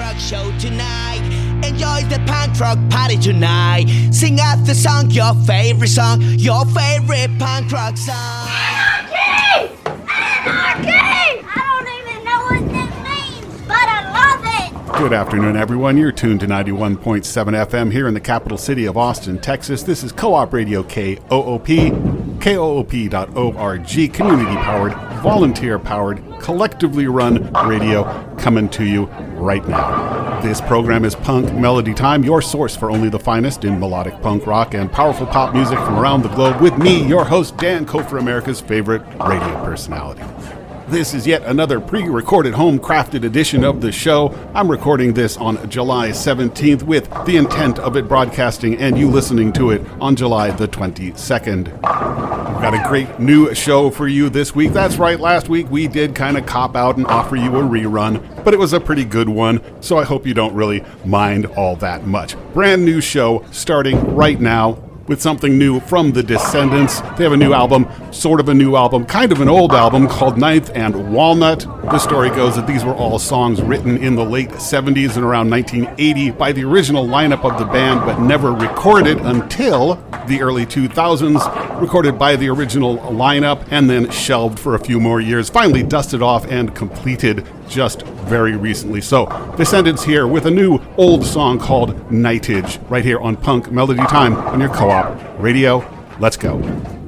Rock show tonight. Enjoy the punk rock party tonight. Sing out the song, your favorite song, your favorite punk rock song. Anarchy! Anarchy! I don't even know what this means, but I love it! Good afternoon, everyone. You're tuned to 91.7 FM here in the capital city of Austin, Texas. This is Co op Radio KOOP, KOOP.org, community powered, volunteer powered, collectively run radio coming to you right now. This program is Punk Melody Time, your source for only the finest in melodic punk rock and powerful pop music from around the globe, with me, your host, Dan Kofer, America's favorite radio personality. This is yet another pre recorded home crafted edition of the show. I'm recording this on July 17th with the intent of it broadcasting and you listening to it on July the 22nd. Got a great new show for you this week. That's right, last week we did kind of cop out and offer you a rerun, but it was a pretty good one, so I hope you don't really mind all that much. Brand new show starting right now with something new from the Descendents. They have a new album, sort of a new album, kind of an old album called Ninth and Walnut. The story goes that these were all songs written in the late 70s and around 1980 by the original lineup of the band, but never recorded until the early 2000s. Recorded by the original lineup and then shelved for a few more years. Finally dusted off and completed just very recently. So, Descendents here with a new old song called Nightage, right here on Punk Melody Time on your co op radio. Let's go.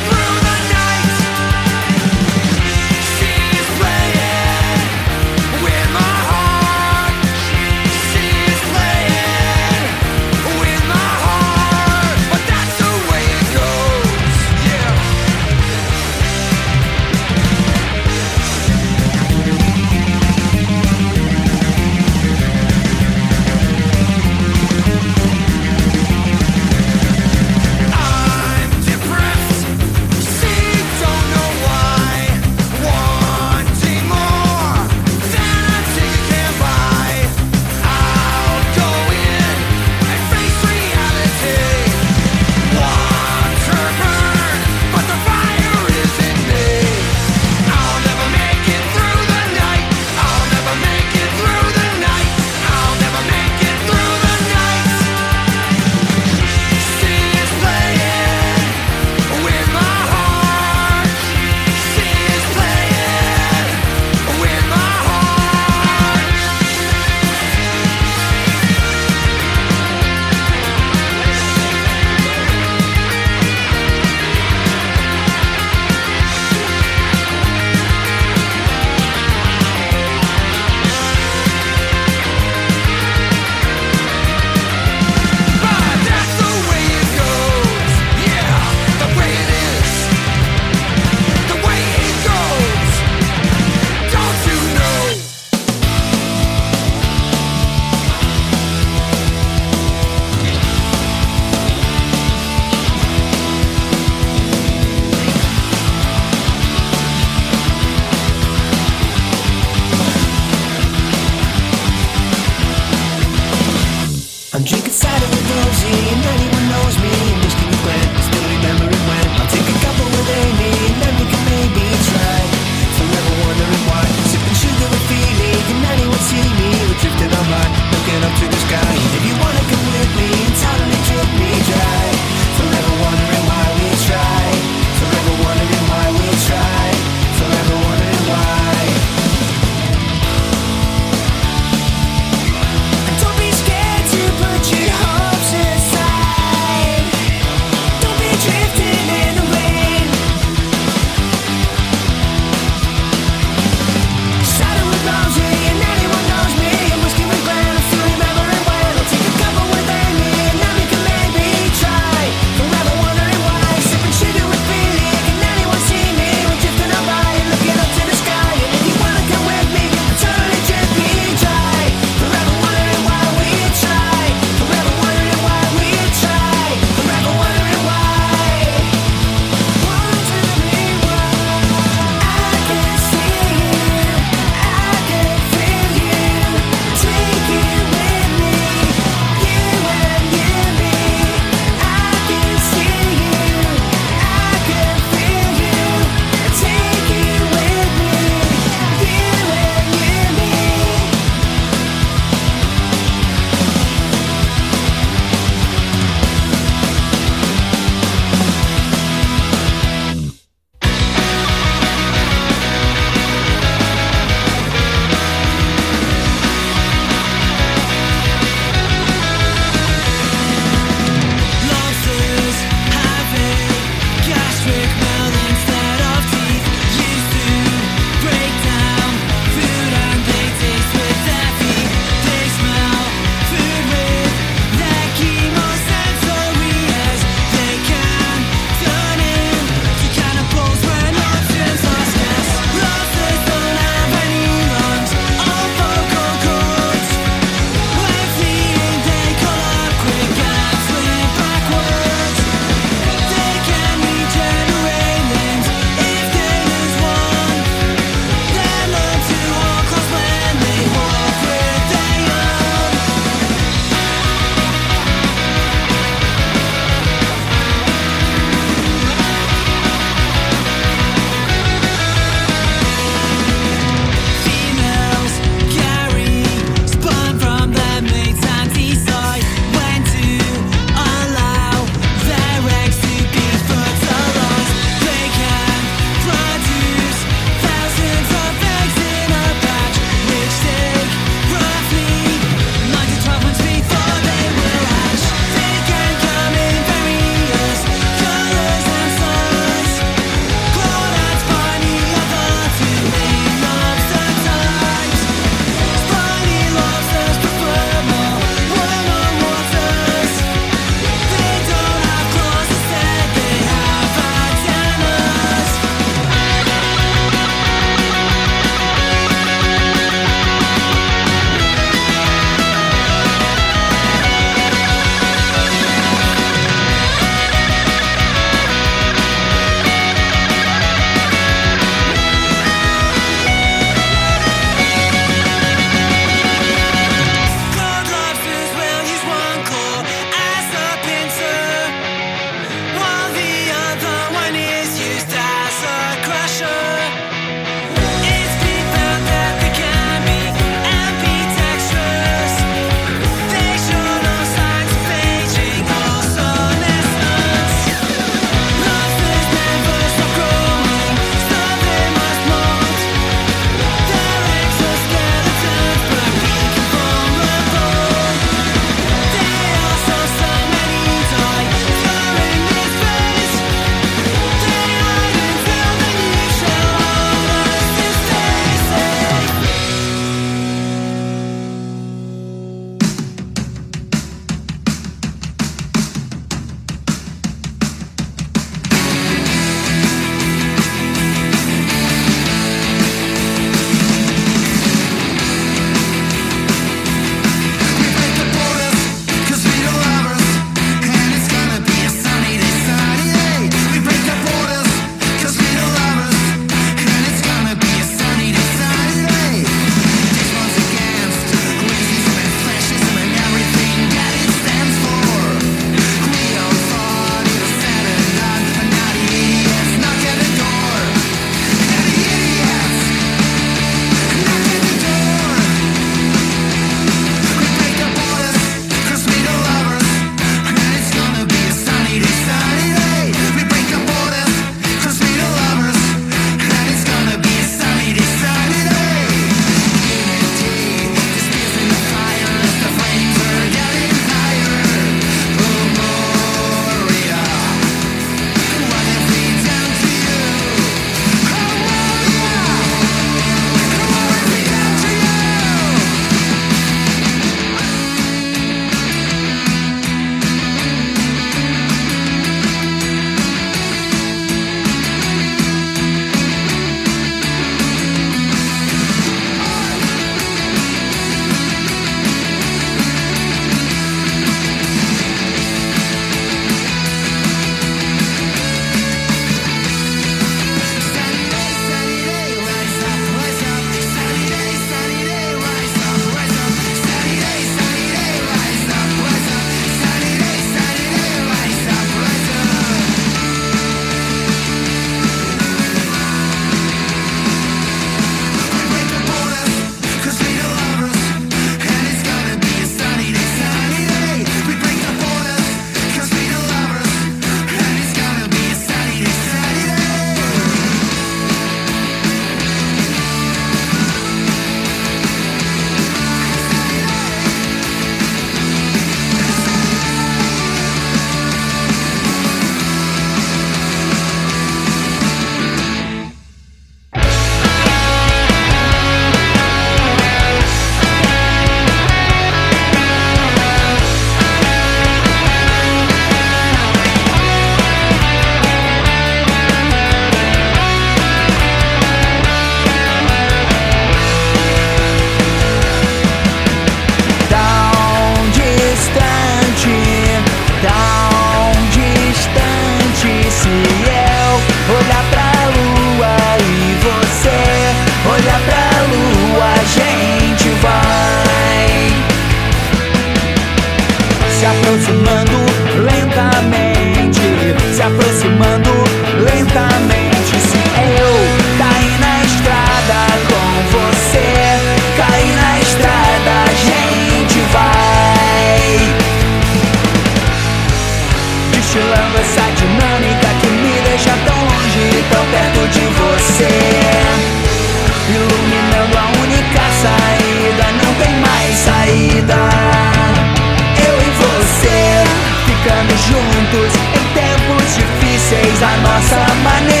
bersama-sama nih.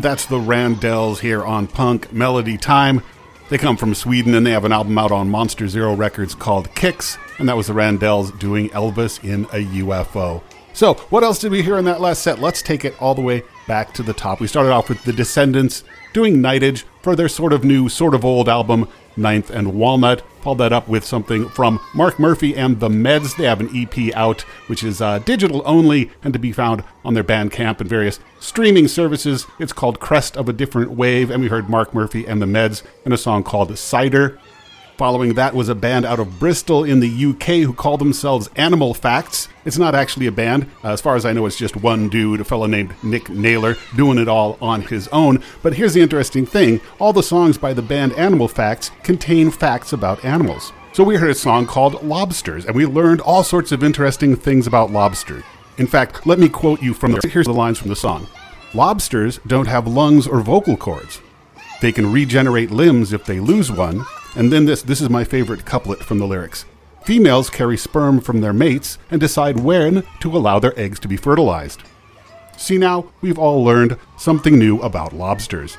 And that's the Randells here on Punk Melody Time. They come from Sweden and they have an album out on Monster Zero Records called Kicks. And that was the Randells doing Elvis in a UFO. So, what else did we hear in that last set? Let's take it all the way back to the top. We started off with The Descendents doing Nightage for their sort of new, sort of old album, Ninth and Walnut. Followed that up with something from Mark Murphy and the Meds. They have an EP out, which is uh, digital only and to be found on their Bandcamp and various streaming services. It's called Crest of a Different Wave, and we heard Mark Murphy and the Meds in a song called Cider. Following that was a band out of Bristol in the UK who call themselves Animal Facts. It's not actually a band. Uh, as far as I know, it's just one dude, a fellow named Nick Naylor, doing it all on his own. But here's the interesting thing all the songs by the band Animal Facts contain facts about animals. So we heard a song called Lobsters, and we learned all sorts of interesting things about lobsters. In fact, let me quote you from the. Here's the lines from the song Lobsters don't have lungs or vocal cords. They can regenerate limbs if they lose one. And then this this is my favorite couplet from the lyrics. Females carry sperm from their mates and decide when to allow their eggs to be fertilized. See now, we've all learned something new about lobsters.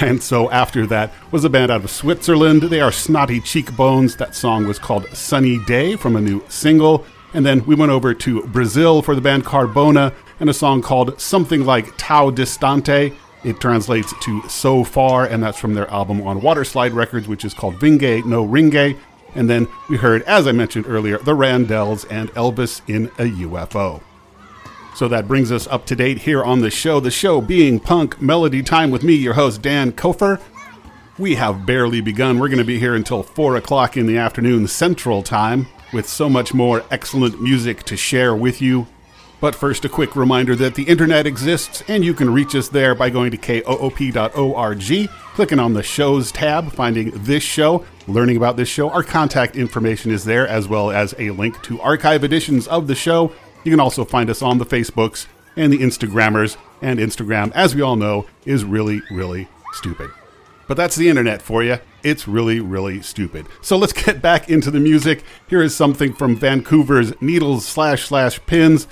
And so after that was a band out of Switzerland. They are Snotty Cheekbones. That song was called Sunny Day from a new single. And then we went over to Brazil for the band Carbona and a song called something like Tão Distante. It translates to So Far, and that's from their album on Waterslide Records, which is called Vinge No Ringe. And then we heard, as I mentioned earlier, the Randells and Elvis in a UFO. So that brings us up to date here on the show. The show being Punk Melody Time with me, your host, Dan Kofer. We have barely begun. We're going to be here until 4 o'clock in the afternoon Central Time with so much more excellent music to share with you. But first, a quick reminder that the internet exists and you can reach us there by going to koop.org, clicking on the shows tab, finding this show, learning about this show. Our contact information is there, as well as a link to archive editions of the show. You can also find us on the Facebooks and the Instagrammers, and Instagram, as we all know, is really, really stupid. But that's the internet for you. It's really, really stupid. So let's get back into the music. Here is something from Vancouver's Needles slash slash Pins.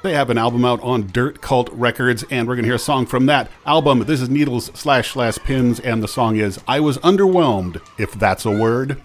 They have an album out on Dirt Cult Records, and we're going to hear a song from that album. This is Needles slash slash Pins, and the song is I Was Underwhelmed, if that's a word.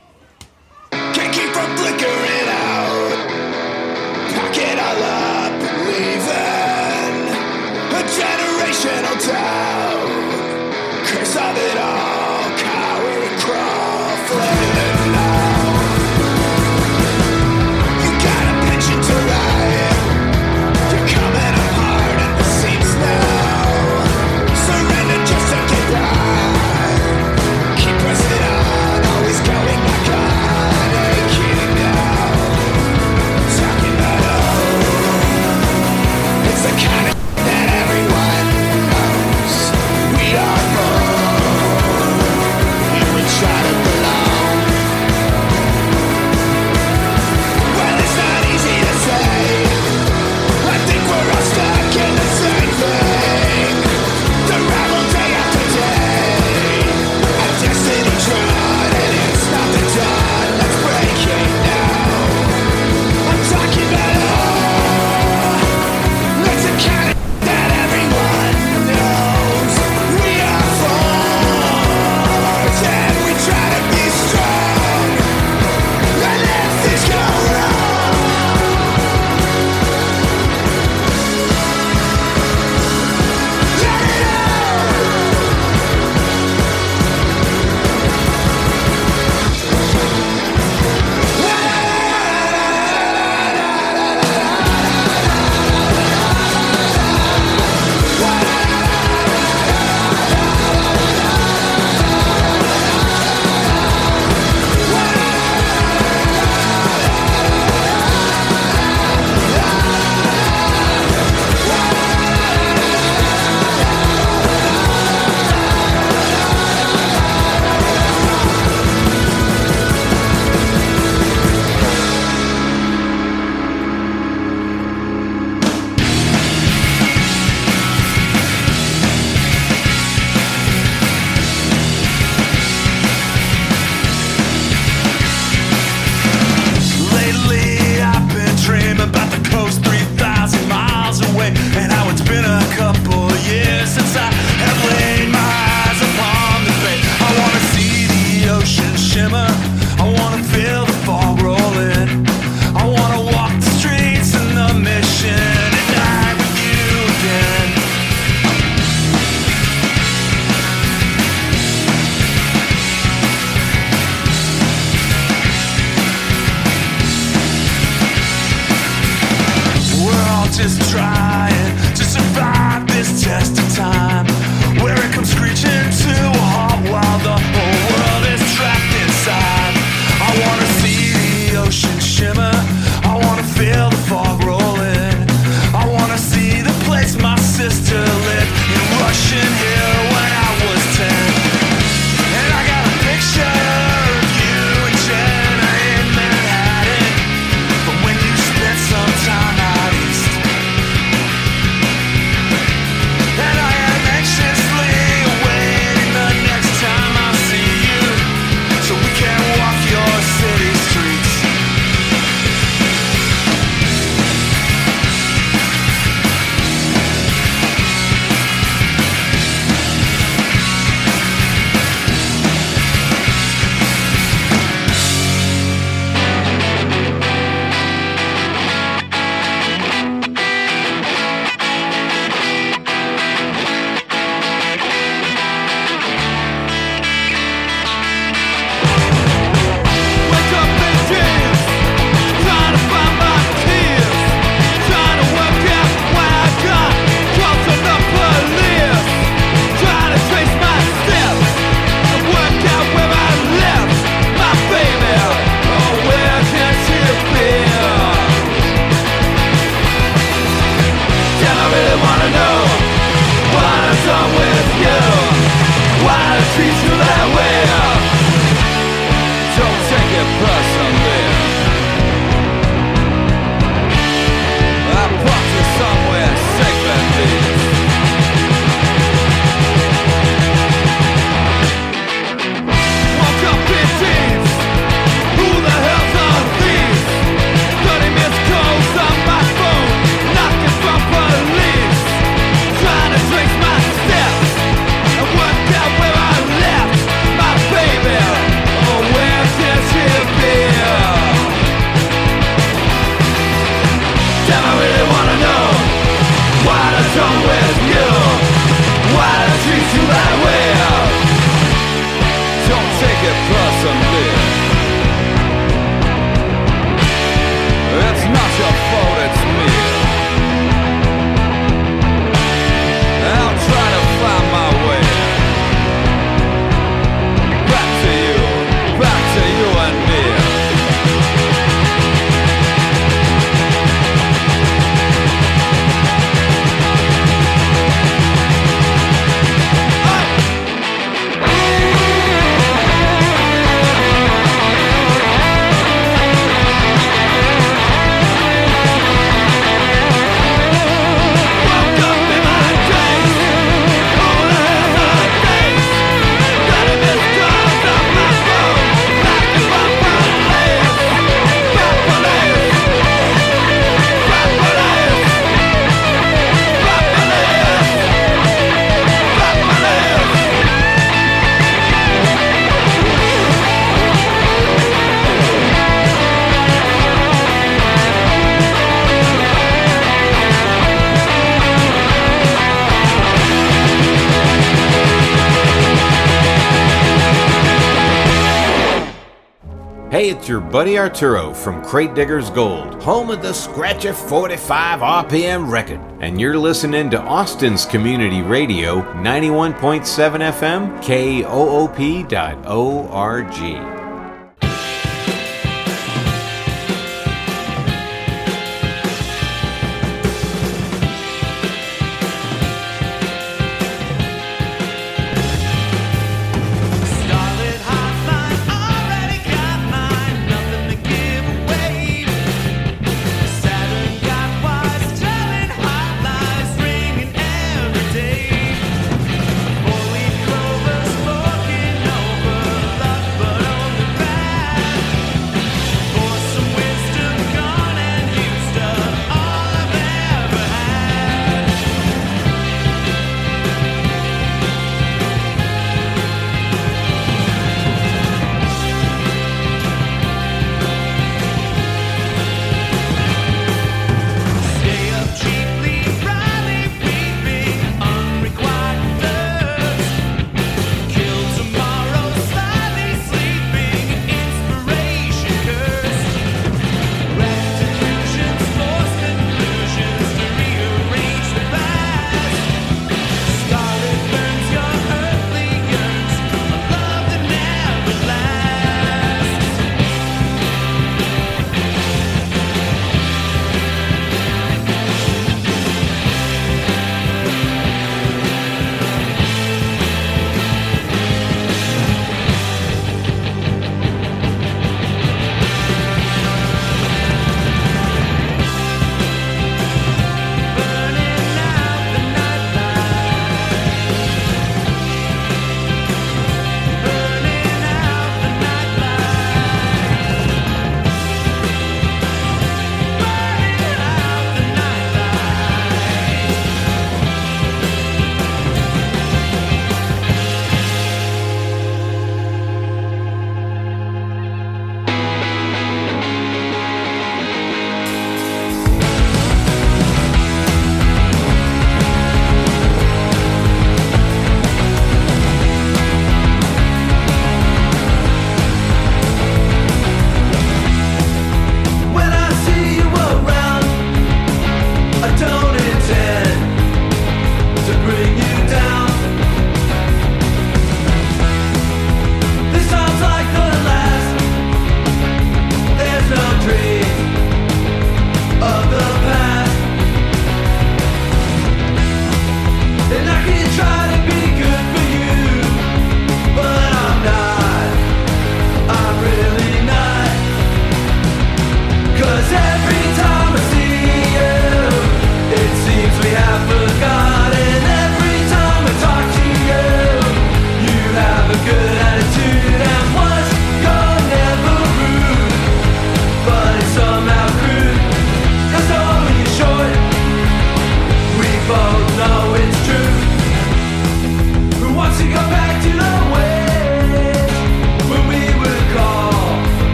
Buddy Arturo from Crate Diggers Gold, home of the Scratcher 45 RPM record. And you're listening to Austin's Community Radio, 91.7 FM, KOOP.org.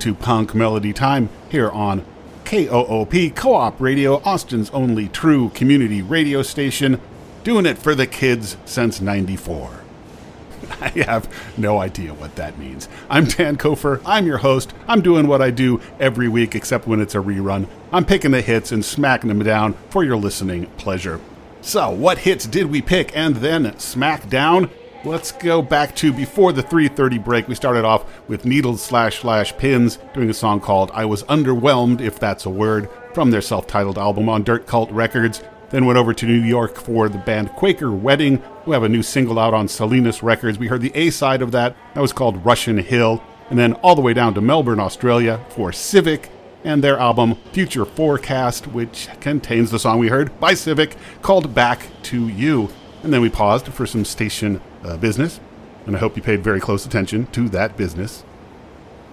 to Punk Melody Time here on KOOP Co op Radio, Austin's only true community radio station, doing it for the kids since 94. I have no idea what that means. I'm Dan Kofer. I'm your host. I'm doing what I do every week, except when it's a rerun. I'm picking the hits and smacking them down for your listening pleasure. So, what hits did we pick and then smack down? Let's go back to before the 3:30 break. We started off with Needles slash slash Pins doing a song called "I Was Underwhelmed," if that's a word, from their self-titled album on Dirt Cult Records. Then went over to New York for the band Quaker Wedding, who have a new single out on Salinas Records. We heard the A side of that. That was called Russian Hill. And then all the way down to Melbourne, Australia for Civic and their album Future Forecast, which contains the song we heard by Civic called Back to You. And then we paused for some station uh, business, and I hope you paid very close attention to that business.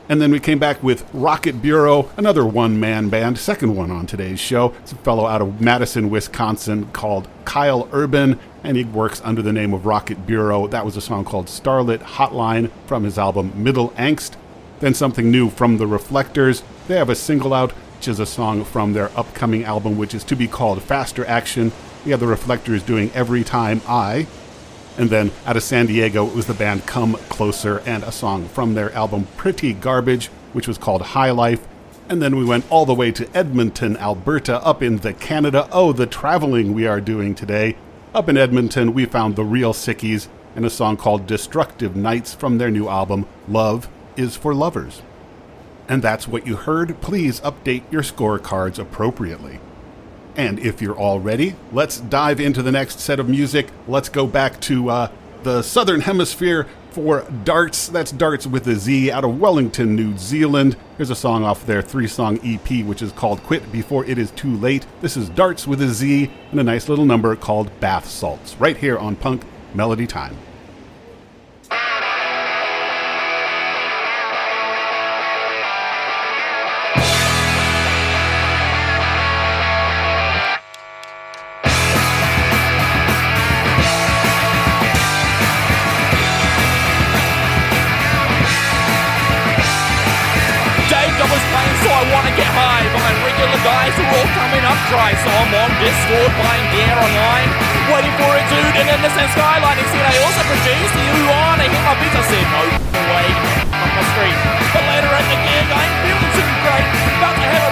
And then we came back with Rocket Bureau, another one man band, second one on today's show. It's a fellow out of Madison, Wisconsin called Kyle Urban, and he works under the name of Rocket Bureau. That was a song called Starlit Hotline from his album Middle Angst. Then something new from the Reflectors. They have a single out, which is a song from their upcoming album, which is to be called Faster Action. Have the Reflectors doing Every Time I. And then out of San Diego, it was the band Come Closer and a song from their album Pretty Garbage, which was called High Life. And then we went all the way to Edmonton, Alberta, up in the Canada. Oh, the traveling we are doing today. Up in Edmonton, we found the Real Sickies and a song called Destructive Nights from their new album, Love is for Lovers. And that's what you heard. Please update your scorecards appropriately. And if you're all ready, let's dive into the next set of music. Let's go back to uh, the Southern Hemisphere for Dartz. That's Dartz with a Z out of Wellington, New Zealand. Here's a song off their three song EP, which is called Quit Before It Is Too Late. This is Dartz with a Z and a nice little number called Bath Salts, right here on Punk Melody Time. I'm on Discord buying gear online. Waiting for a dude in innocent skyline. He said I also produce the on. I hit my beats, I said no way, up my street. But later at the gig, I ain't feeling too great. About to have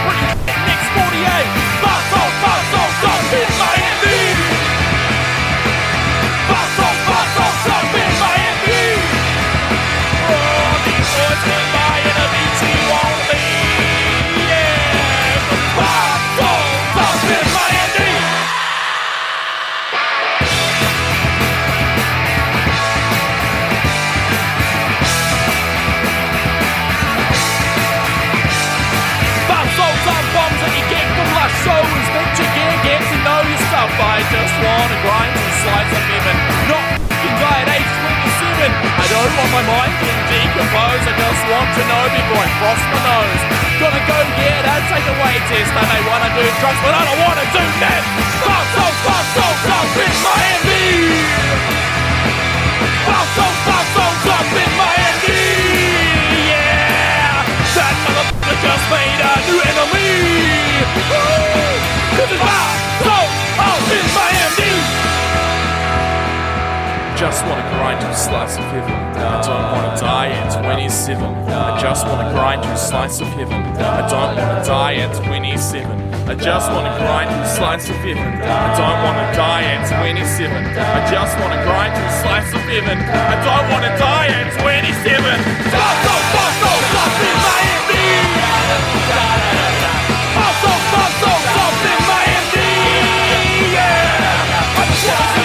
stuff. I just wanna grind some slice of heaven. Not die at age 27. I don't want my mind to decompose. I just want to know before I cross my nose. Gonna go get a takeaway test. I may wanna do drugs, but I don't wanna do that. Buzzos, buzzos up in Miami. Buzzos, buzzos up in Miami. Yeah, that motherfucker just made a new enemy. Woo! This is Buzzos up in Miami. Just wanna grind you a slice of heaven. I don't wanna die at 27. I just wanna grind you a slice of heaven. I don't wanna die at 27. I just wanna grind you a slice of heaven. I don't wanna die at 27. I just wanna grind you a slice of heaven. I don't wanna die at 27. Buzzos, buzzos up in Miami. Dave.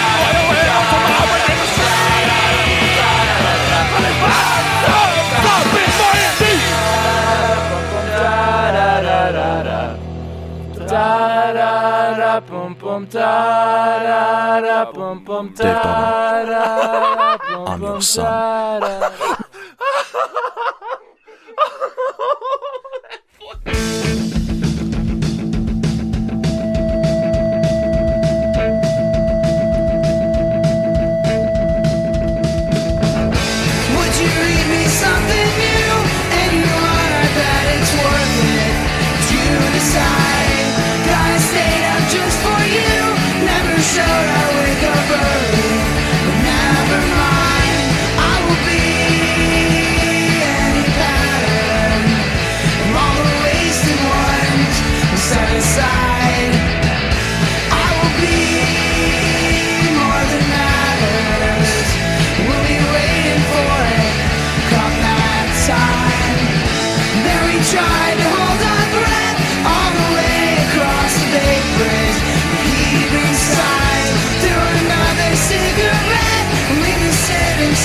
I'm your son.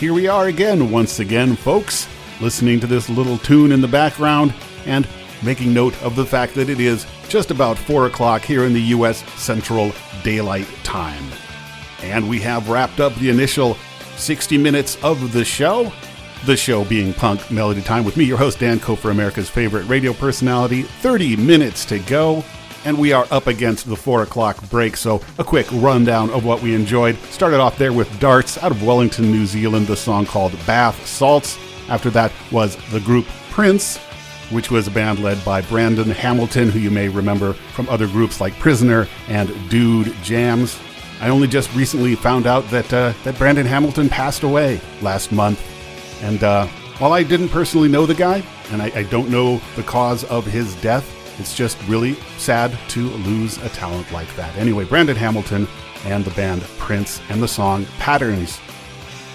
here we are again, once again, folks, listening to this little tune in the background and making note of the fact that it is just about 4 o'clock here in the U.S. Central Daylight Time. And we have wrapped up the initial 60 minutes of the show. The show being Punk Melody Time with me, your host, Dan Kofer, America's favorite radio personality. 30 minutes to go and we are up against the four o'clock break. So, a quick rundown of what we enjoyed. Started off there with Dartz out of Wellington, New Zealand, the song called Bath Salts. After that was the group Prince, which was a band led by Brandon Hamilton, who you may remember from other groups like Prisoner and Dude Jams. I only just recently found out that uh, that Brandon Hamilton passed away last month, and uh, while I didn't personally know the guy, and I, I don't know the cause of his death, it's just really sad to lose a talent like that. Anyway, Brandon Hamilton and the band Prince and the song Patterns.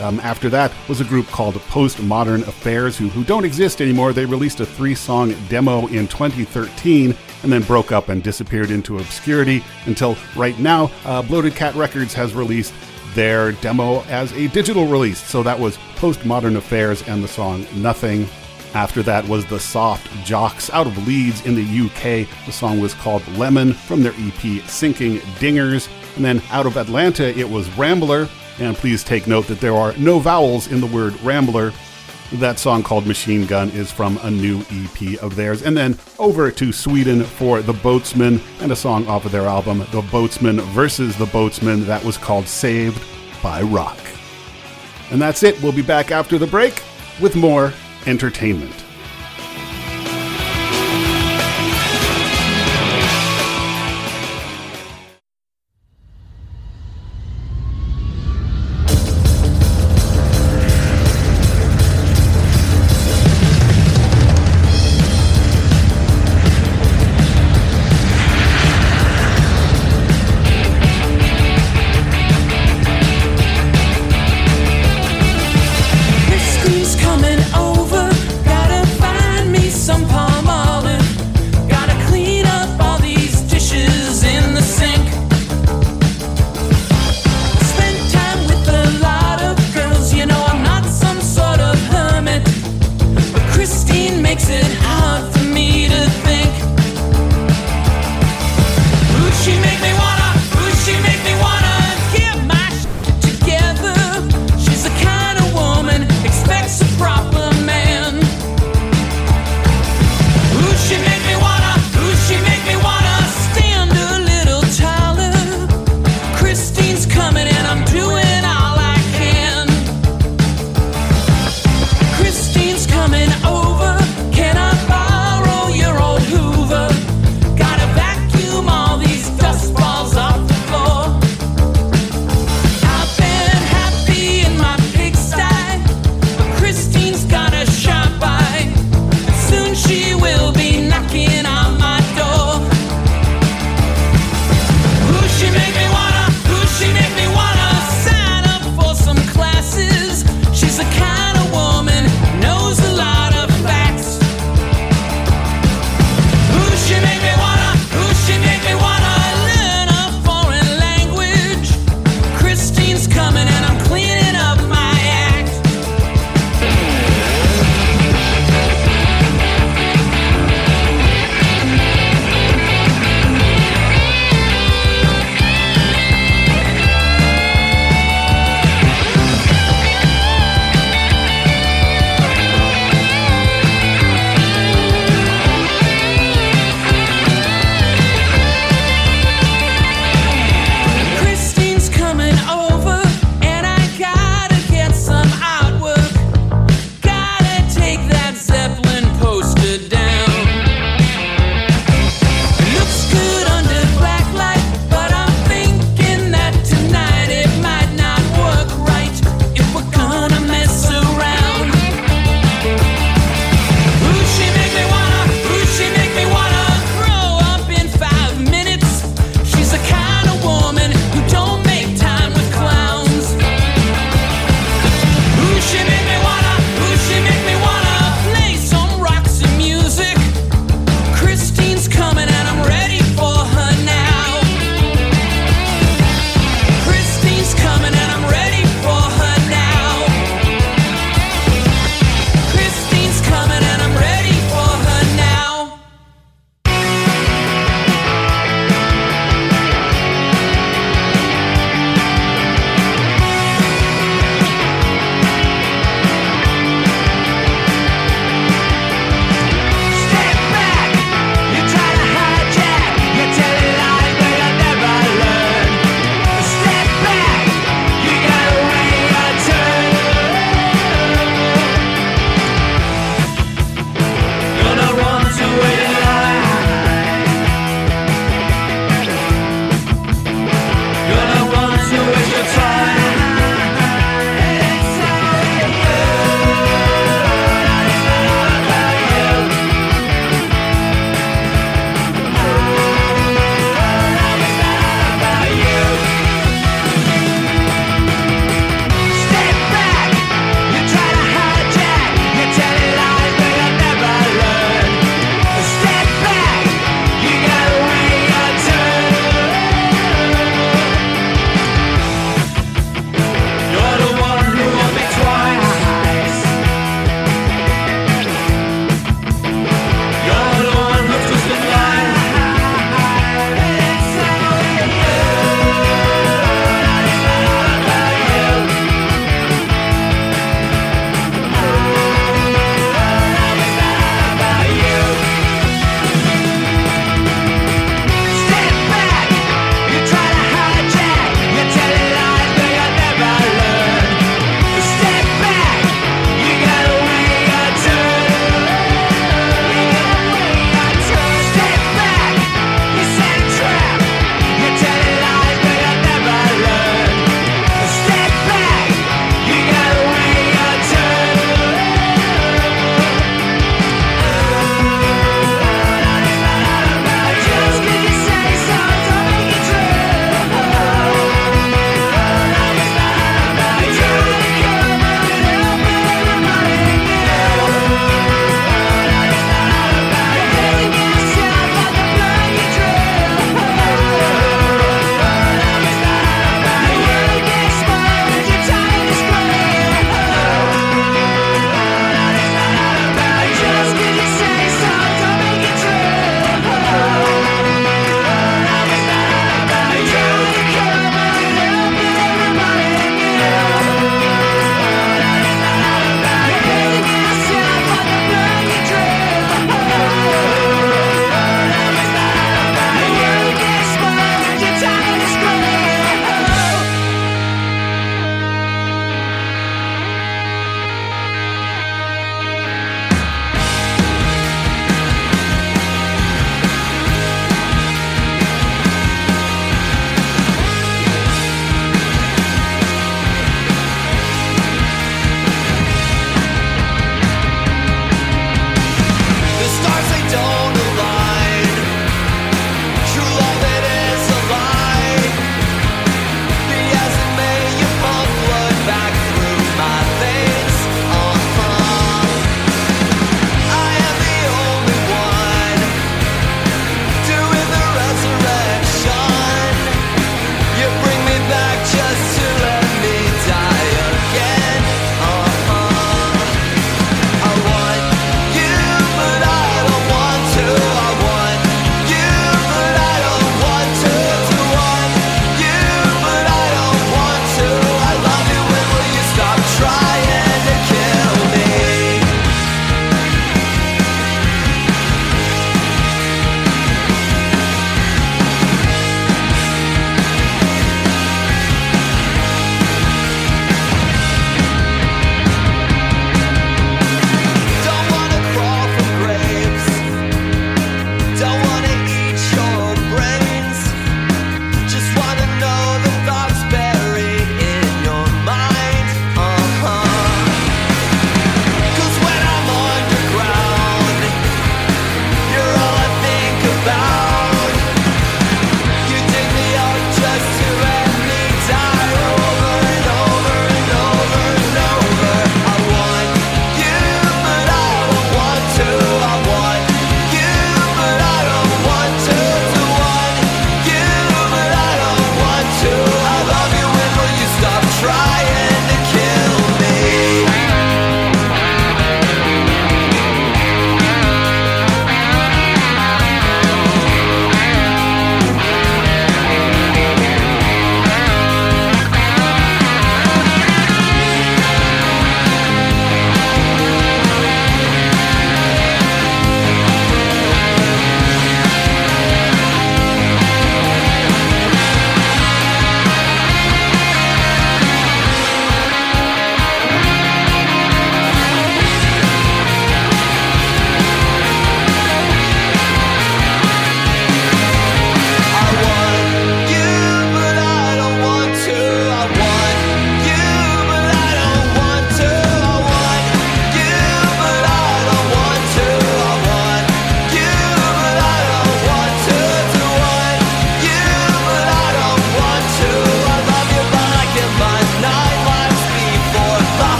Um, after that was a group called Postmodern Affairs, who, who don't exist anymore. They released a three song demo in 2013 and then broke up and disappeared into obscurity until right now, uh, Bloated Cat Records has released their demo as a digital release. So that was Postmodern Affairs and the song Nothing. After that was the Soft Jocks out of Leeds in the UK. The song was called Lemon from their EP Sinking Dingers. And then out of Atlanta, it was RMBLR. And please take note that there are no vowels in the word RMBLR. That song called Machine Gun is from a new EP of theirs. And then over to Sweden for The Boatsmen and a song off of their album, The Boatsman versus the Boatsman, that was called Saved by Rock. And that's it. We'll be back after the break with more entertainment.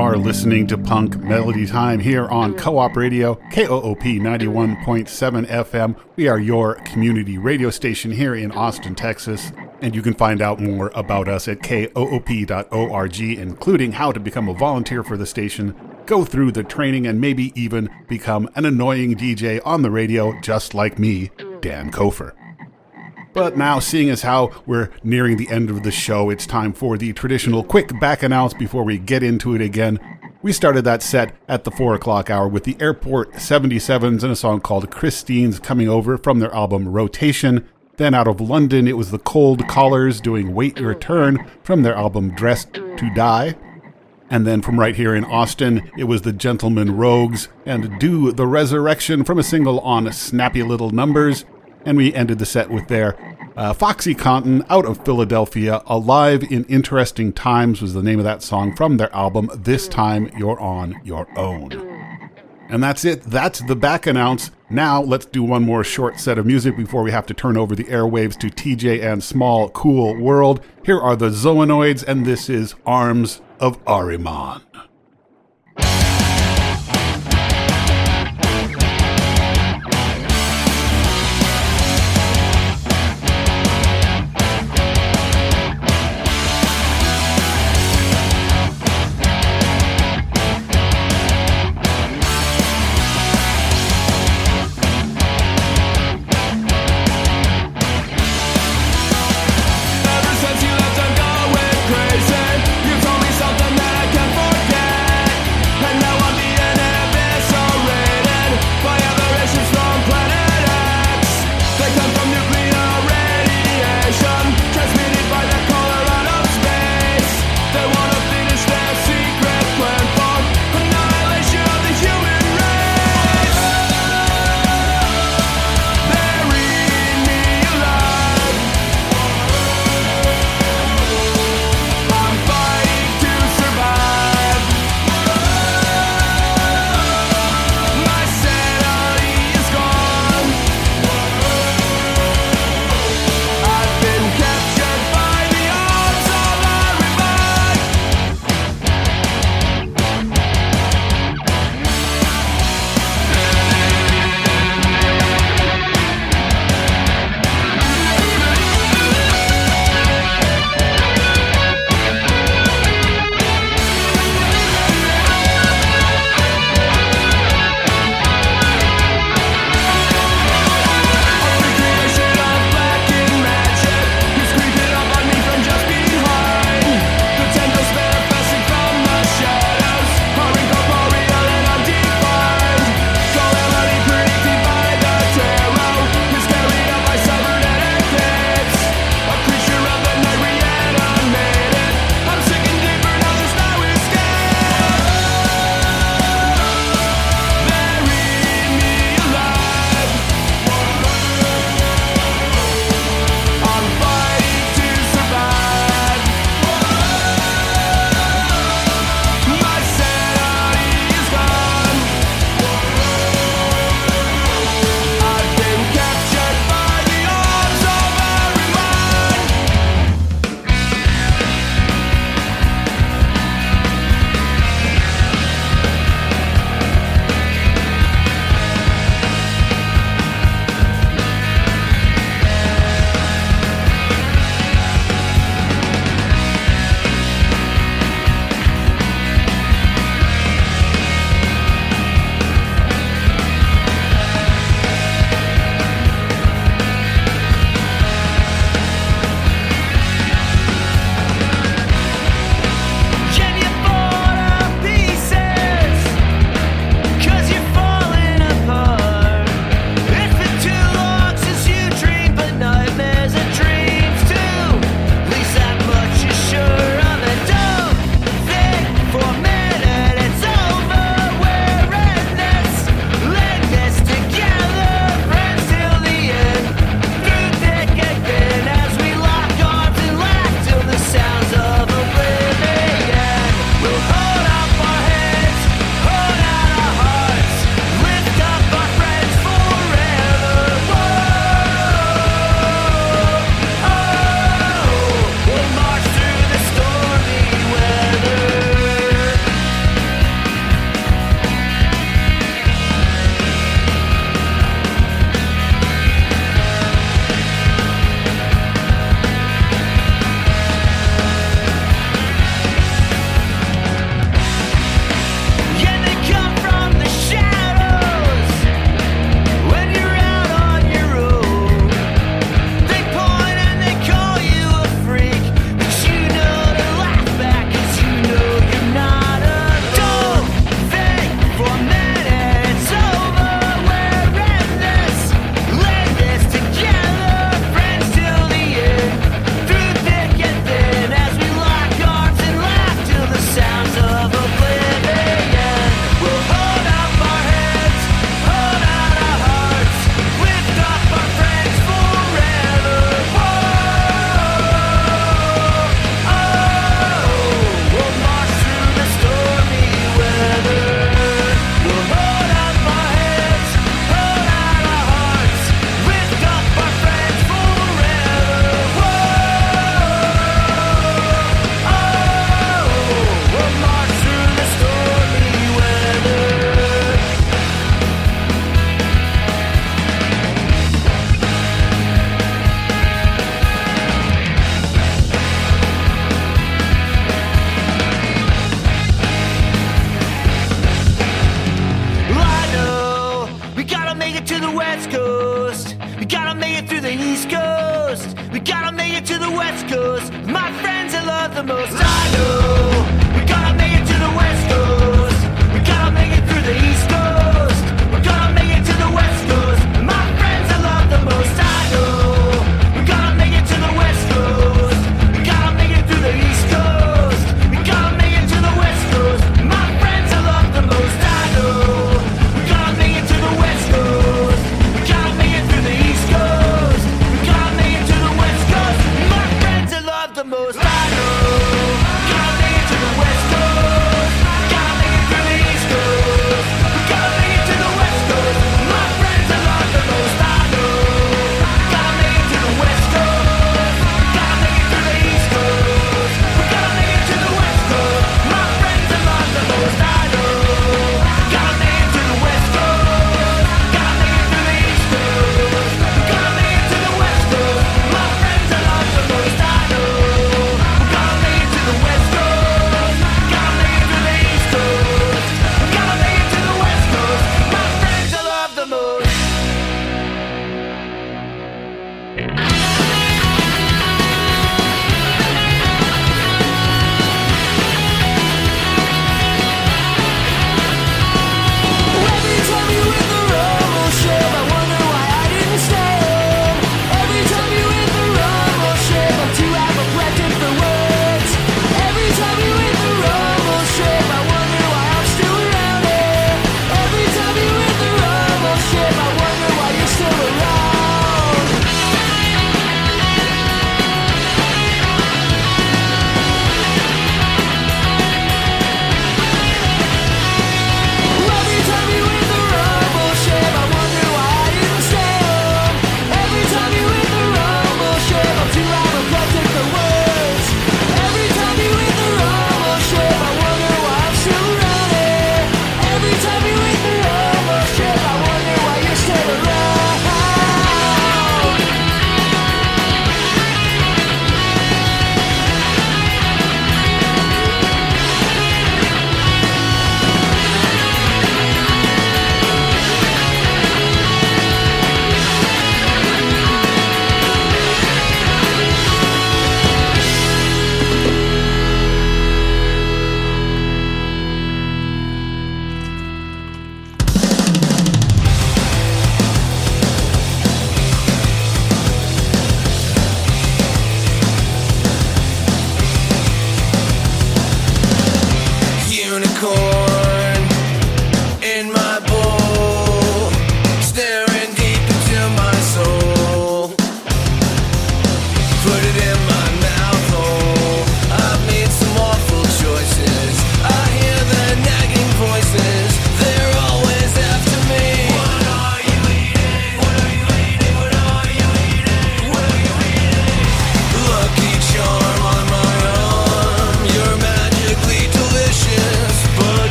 Are listening to Punk Melody Time here on Co op Radio, KOOP 91.7 FM. We are your community radio station here in Austin, Texas. And you can find out more about us at koop.org, including how to become a volunteer for the station, go through the training, and maybe even become an annoying DJ on the radio, just like me, Dan Kofer. But now, seeing as how we're nearing the end of the show, it's time for the traditional quick back announce before we get into it again. We started that set at the 4 o'clock hour with the Airport 77s and a song called Christine's Coming Over from their album Rotation. Then out of London, it was the Cold Collars doing Wait Your Turn from their album Dressed to Die. And then from right here in Austin, it was the Gentlemen Rogues and Do the Resurrection from a single on Snappy Little Numbers. And we ended the set with their uh, Foxy Cotton out of Philadelphia. Alive in Interesting Times was the name of that song from their album This Time You're On Your Own. And that's it. That's the back announce. Now let's do one more short set of music before we have to turn over the airwaves to TJ and Small Cool World. Here are the Zoonoids, and this is Arms of Ariman.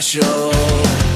Special.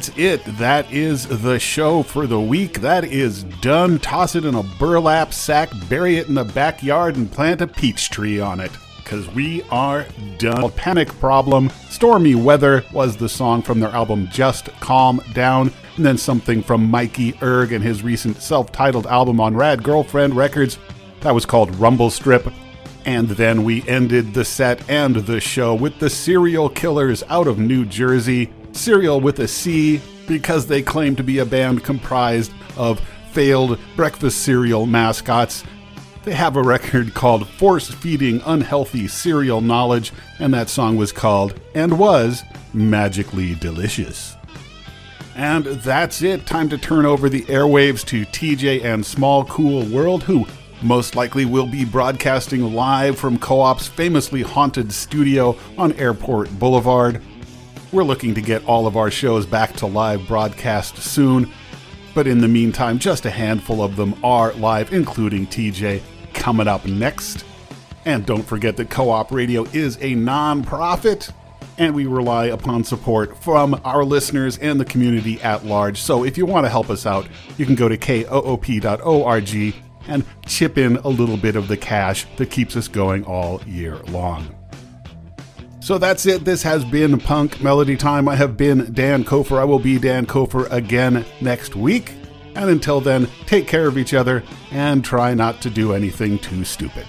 That's it. That is the show for the week. That is done. Toss it in a burlap sack, bury it in the backyard, and plant a peach tree on it. Because we are done. Panic Problem, Stormy Weather was the song from their album Just Calm Down. And then something from Mikey Erg and his recent self titled album on Rad Girlfriend Records. That was called Rumble Strip. And then we ended the set and the show with the Cereal Killers out of New Jersey. Cereal with a C because they claim to be a band comprised of failed breakfast cereal mascots. They have a record called Force Feeding Unhealthy Cereal Knowledge, and that song was called and was Magically Delicious. And that's it. Time to turn over the airwaves to TJ and Small Cool World, who most likely will be broadcasting live from Co op's famously haunted studio on Airport Boulevard. We're looking to get all of our shows back to live broadcast soon, but in the meantime, just a handful of them are live, including TJ coming up next. And don't forget that Co op Radio is a non profit, and we rely upon support from our listeners and the community at large. So if you want to help us out, you can go to koop.org and chip in a little bit of the cash that keeps us going all year long. So that's it. This has been Punk Melody Time. I have been Dan Kofer. I will be Dan Kofer again next week. And until then, take care of each other and try not to do anything too stupid.